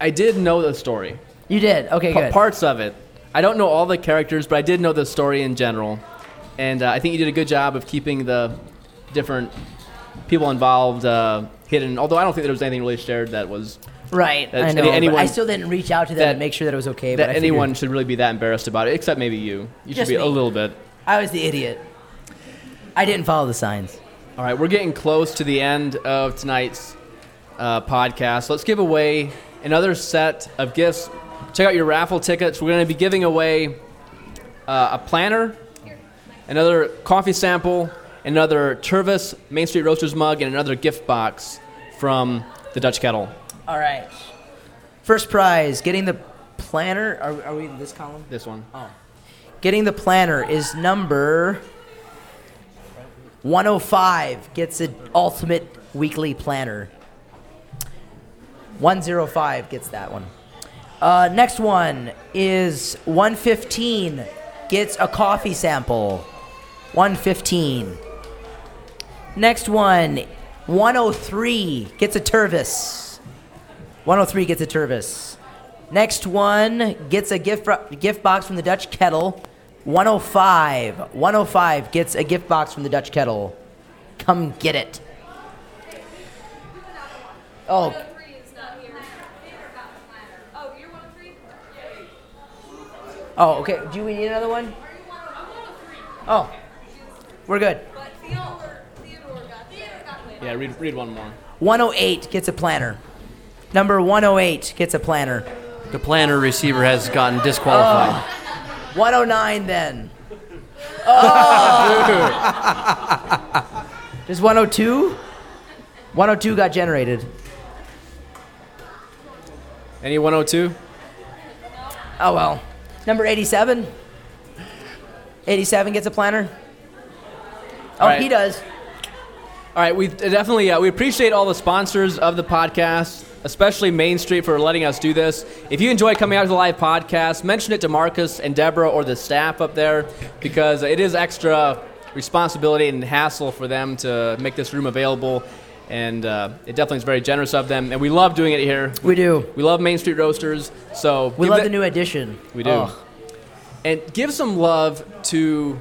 I did know the story, You did. Okay, Pa- good. parts of it. I don't know all the characters, but I did know the story in general, and uh, I think you did a good job of keeping the different people involved uh, hidden. Although I don't think there was anything really shared that was right. That's- I know. anyone- I still didn't reach out to them that- to make sure that it was okay. that but I figured- anyone should really be that embarrassed about it, except maybe you. You should be a little bit. I was the idiot. I didn't follow the signs. All right, we're getting close to the end of tonight's uh, podcast. Let's give away another set of gifts. Check out your raffle tickets. We're going to be giving away uh, a planner, another coffee sample, another Tervis Main Street Roasters mug, and another gift box from the Dutch Kettle. All right. First prize, getting the planner. Are, are we in this column? This one. Oh. Getting the planner is number 105. Gets an ultimate weekly planner. 105 gets that one. Uh, next one is 115. Gets a coffee sample. 115. Next one, 103 gets a Tervis. 103 gets a Tervis. Next one gets a gift gift box from the Dutch Kettle. 105. 105 gets a gift box from the Dutch Kettle. Come get it. Oh, oh, okay. Do we need another one? Oh, we're good. Yeah, read, read one more. 108 gets a planner. Number 108 gets a planner. The planner receiver has gotten disqualified. 109 then. [LAUGHS] Oh. Does 102? 102 got generated. Any 102? Oh well. Number 87? 87 gets a planner? Oh, All right. he does. All right, we definitely uh, we appreciate all the sponsors of the podcast, especially Main Street for letting us do this. If you enjoy coming out to the live podcast, mention it to Marcus and Deborah or the staff up there because it is extra responsibility and hassle for them to make this room available, and uh, it definitely is very generous of them. And we love doing it here. We do. We love Main Street Roasters, so We love the new addition. We do. Oh. And give some love to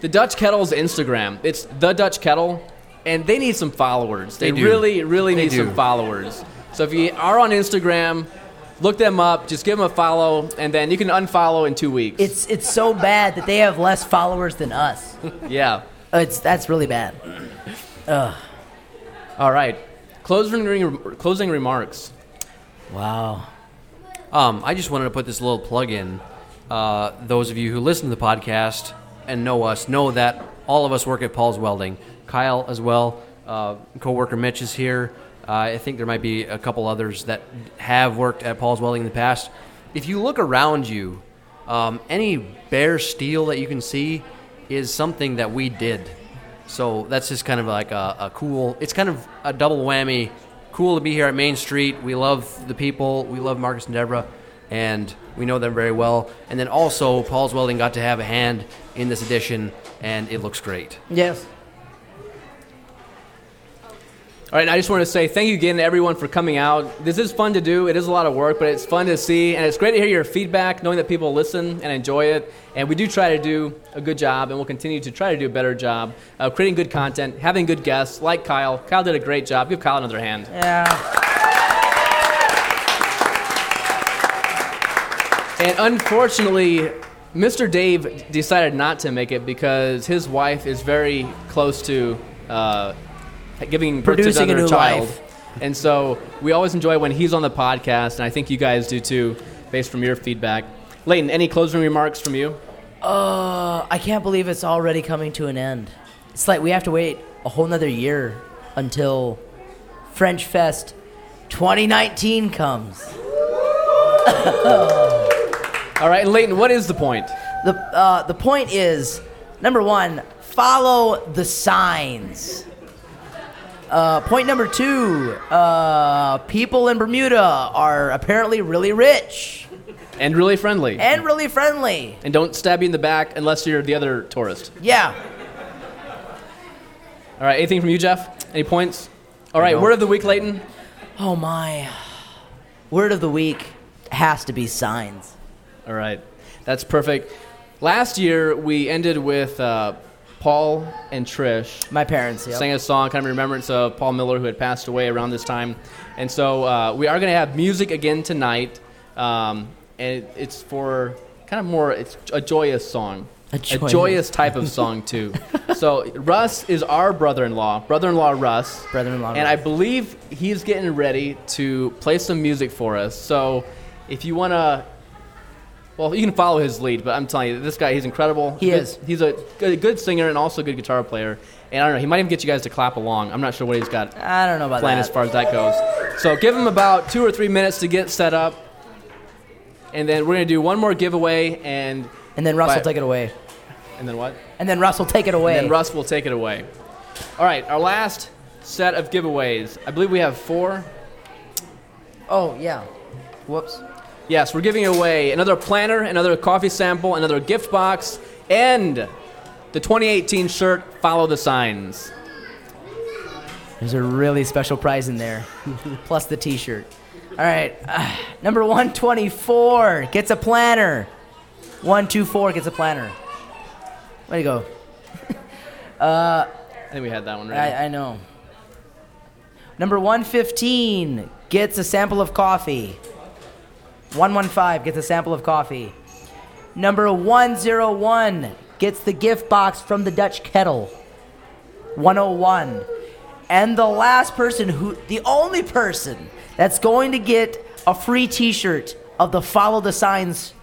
the Dutch Kettle's Instagram. It's the Dutch Kettle, and they need some followers. They, They really, really They need do. some followers. So if you are on Instagram, look them up. Just give them a follow, and then you can unfollow in two weeks. It's it's so bad that they have less followers than us. [LAUGHS] yeah. It's that's really bad. All right. Closing closing remarks. Wow. Um, I just wanted to put this little plug in. Uh, those of you who listen to the podcast and know us know that all of us work at Paul's Welding. Kyle as well. Uh, co-worker Mitch is here. Uh, I think there might be a couple others that have worked at Paul's Welding in the past. If you look around you, um, any bare steel that you can see is something that we did. So that's just kind of like a, a cool. It's kind of a double whammy. Cool to be here at Main Street. We love the people. We love Marcus and Deborah, and we know them very well. And then also, Paul's Welding got to have a hand in this edition, and it looks great. Yes. All right, and I just want to say thank you again to everyone for coming out. This is fun to do. It is a lot of work, but it's fun to see, and it's great to hear your feedback, knowing that people listen and enjoy it. And we do try to do a good job, and we'll continue to try to do a better job of creating good content, having good guests like Kyle. Kyle did a great job. Give Kyle another hand. Yeah. And unfortunately, Mr. Dave decided not to make it because his wife is very close to uh, giving birth Producing to a another new child. life. And so we always enjoy when he's on the podcast, and I think you guys do too, based from your feedback. Leighton, any closing remarks from you? Uh, I can't believe it's already coming to an end. It's like we have to wait a whole nother year until French Fest 2019 comes. [LAUGHS] All right, and Leighton, what is the point? The uh, the point is number one, follow the signs. Uh, point number two, uh, people in Bermuda are apparently really rich And really friendly. and really friendly. And don't stab you in the back unless you're the other tourist. Yeah. All right, anything from you, Jeff? Any points? All right, word of the week, Leighton. Oh my. Word of the week has to be signs. All right, that's perfect. Last year we ended with uh, Paul and Trish My parents. Yep. sang a song, kind of in remembrance of Paul Miller, who had passed away around this time. And so uh, we are going to have music again tonight, um, and it's for kind of more it's a joyous song, A a joyous- joyous type of [LAUGHS] song too. so Russ is our brother-in-law, brother-in-law Russ, Brother-in-law and I believe he's getting ready to play some music for us. So if you want to well, you can follow his lead, but I'm telling you, this guy, he's incredible. He Good- is. He's a good, good singer and also a good guitar player. And I don't know, he might even get you guys to clap along. I'm not sure what he's got I don't know about planned that. as far as that goes. So give him about two or three minutes to get set up. and then we're gonna do one more giveaway, and And then Russ will take it away. and then what? And then Russ will take it away. And then Russ will take it away. All right, our last set of giveaways. I believe we have four. oh yeah. Whoops. Yes, we're giving away another planner, another coffee sample, another gift box, and the 2018 shirt. Follow the signs. There's a really special prize in there, [LAUGHS] plus the T-shirt. All right, uh, number 124 gets a planner. 124 gets a planner. Way to go. [LAUGHS] I think we had that one right. I, I know. Number 115 gets a sample of coffee. 115 gets a sample of coffee. Number 101 gets the gift box from the Dutch Kettle. 101. And the last person who, the only person that's going to get a free t shirt of the Follow the Signs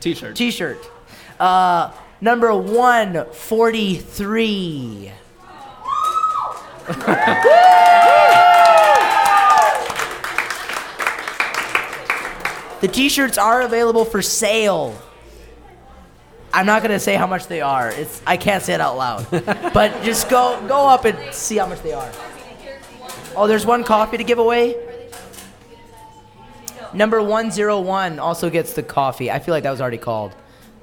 T-shirt. t shirt. Uh, number 143. [LAUGHS] the t-shirts are available for sale. I'm not gonna say how much they are. It's I can't say it out loud. [LAUGHS] but just go go up and see how much they are. Oh, there's one coffee to give away. Number 101 also gets the coffee. I feel like that was already called.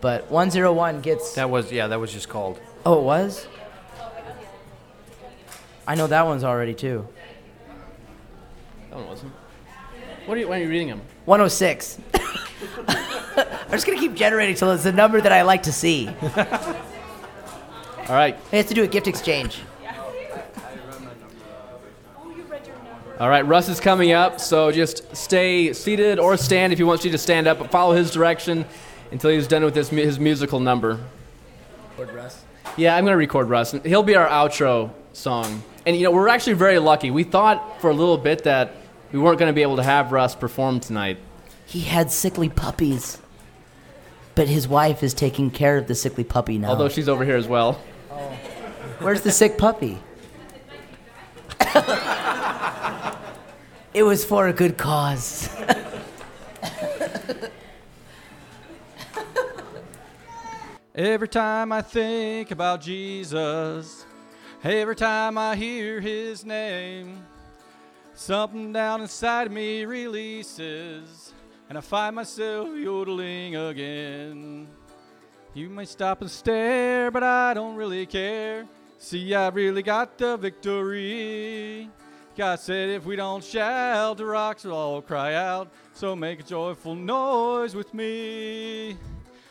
But 101 gets That was yeah, that was just called. Oh, it was? I know that one's already too. That one wasn't. What are you? Why are you reading them? 106. [LAUGHS] I'm just gonna keep generating till it's the number that I like to see. All right. We have to do a gift exchange. All right, Russ is coming up, so just stay seated or stand if he wants you to stand up, but follow his direction until he's done with his, his musical number. Record Russ. Yeah, I'm going to record Russ. He'll be our outro song. And, you know, we're actually very lucky. We thought for a little bit that we weren't going to be able to have Russ perform tonight. He had sickly puppies, but his wife is taking care of the sickly puppy now. Although she's over here as well. Where's the sick puppy? it was for a good cause. Every time I think about Jesus, every time I hear his name, something down inside me releases, and I find myself yodeling again. You may stop and stare, but I don't really care. See, I really got the victory. God said, if we don't shout, the rocks will all cry out. So make a joyful noise with me.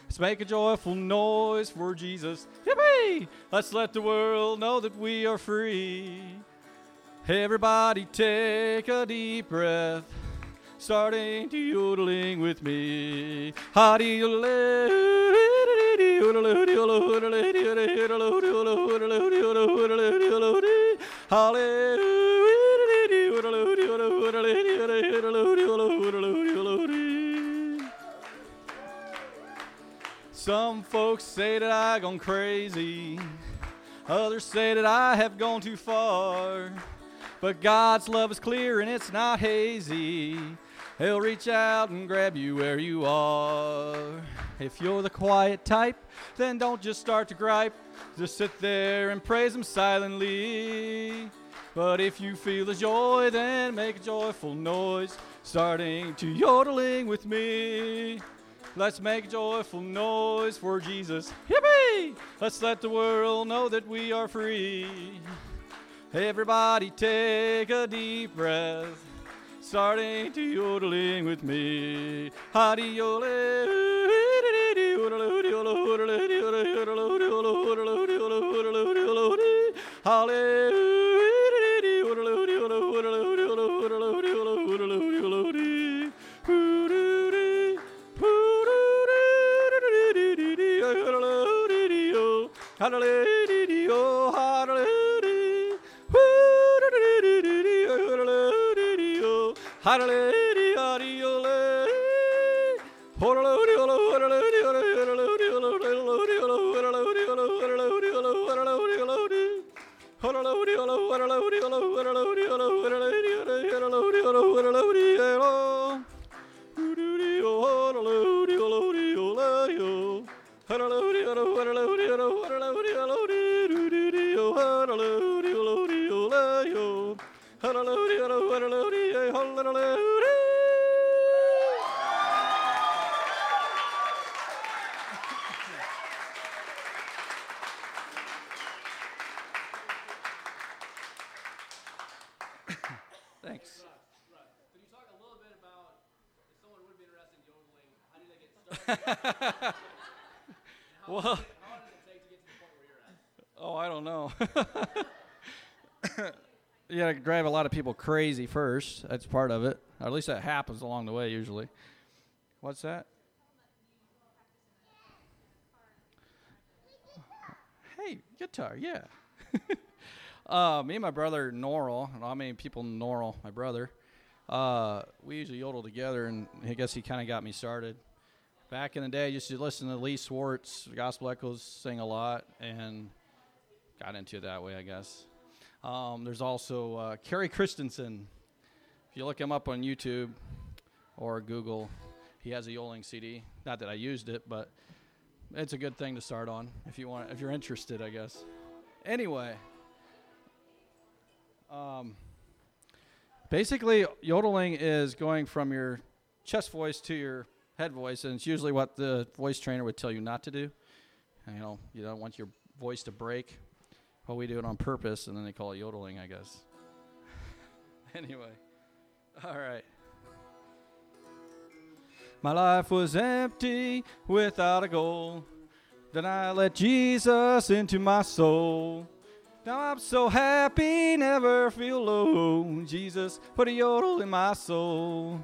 Let's make a joyful noise for Jesus. Yippee! Let's let the world know that we are free. Everybody take a deep breath, starting to yodeling with me. Some folks say that I gone crazy. Others say that I have gone too far. But God's love is clear and it's not hazy. He'll reach out and grab you where you are. If you're the quiet type, then don't just start to gripe. Just sit there and praise Him silently. But if you feel the joy, then make a joyful noise, starting to yodeling with me. Let's make a joyful noise for Jesus. Yippee! Let's let the world know that we are free. Everybody take a deep breath. Starting to yodeling with me. Hadi Hallelujah. Charlie. People crazy first. That's part of it. Or at least that happens along the way usually. What's that? Hey, guitar, yeah. [LAUGHS] uh, me and my brother Norrell, and I mean people Norrell, my brother. Uh, we usually yodel together, and I guess he kind of got me started. Back in the day, I used to listen to Lee Swartz, Gospel Echoes, sing a lot, and got into it that way, I guess. Um, there's also uh, Kerry Christensen. If you look him up on YouTube or Google, he has a yodeling CD. Not that I used it, but it's a good thing to start on if you want, if you're interested, I guess. Anyway, um, basically, yodeling is going from your chest voice to your head voice, and it's usually what the voice trainer would tell you not to do. You know, you don't want your voice to break. Well, we do it on purpose, and then they call it yodeling, I guess. [LAUGHS] anyway, all right. My life was empty without a goal. Then I let Jesus into my soul. Now I'm so happy, never feel low. Jesus put a yodel in my soul.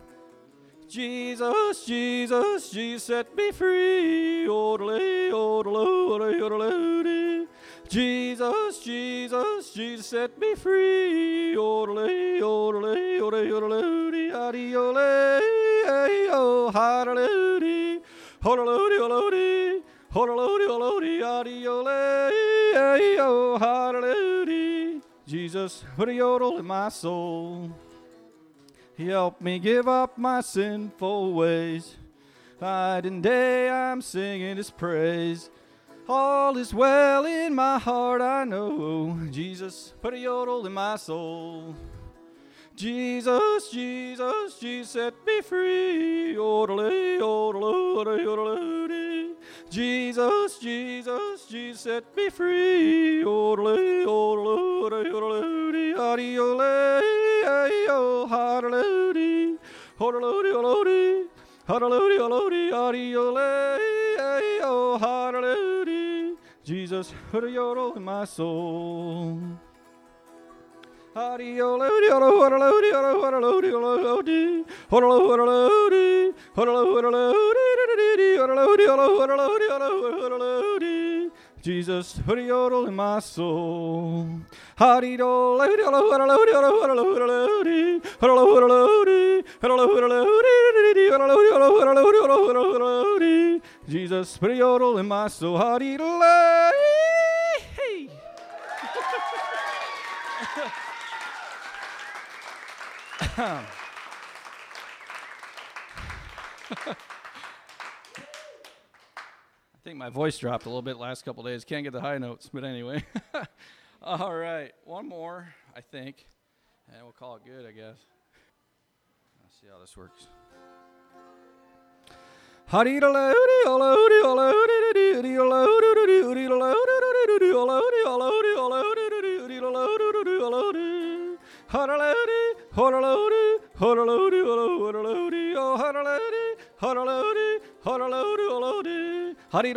Jesus, Jesus, Jesus set me free. Yodel, yodel, yodel, Jesus, Jesus, Jesus set me free. Yodel, yodel, yodel, yodel, adiole, oh, hallelujah, hallelujah, hallelujah, hallelujah, adiole, oh, hallelujah. Jesus put a yodel in my soul. He helped me give up my sinful ways. Night and day I'm singing His praise. All is well in my heart, I know. Jesus put a yodel in my soul. Jesus, Jesus, Jesus set me free. Yodel, yodel, yodel, Jesus, Jesus, Jesus set me free. Yodel, yodel, yodel, adiole, oh, hallelujah, hallelujah, hallelujah, hallelujah, adiole, oh, hallelujah. Jesus, yodel in my soul. Jesus, a yodel in my soul. Jesus, put a yodel in my soul. Hey. I think my voice dropped a little bit last couple days. Can't get the high notes, but anyway. [LAUGHS] All right, one more, I think, and we'll call it good, I guess. Let's see how this works. [LAUGHS] Honey,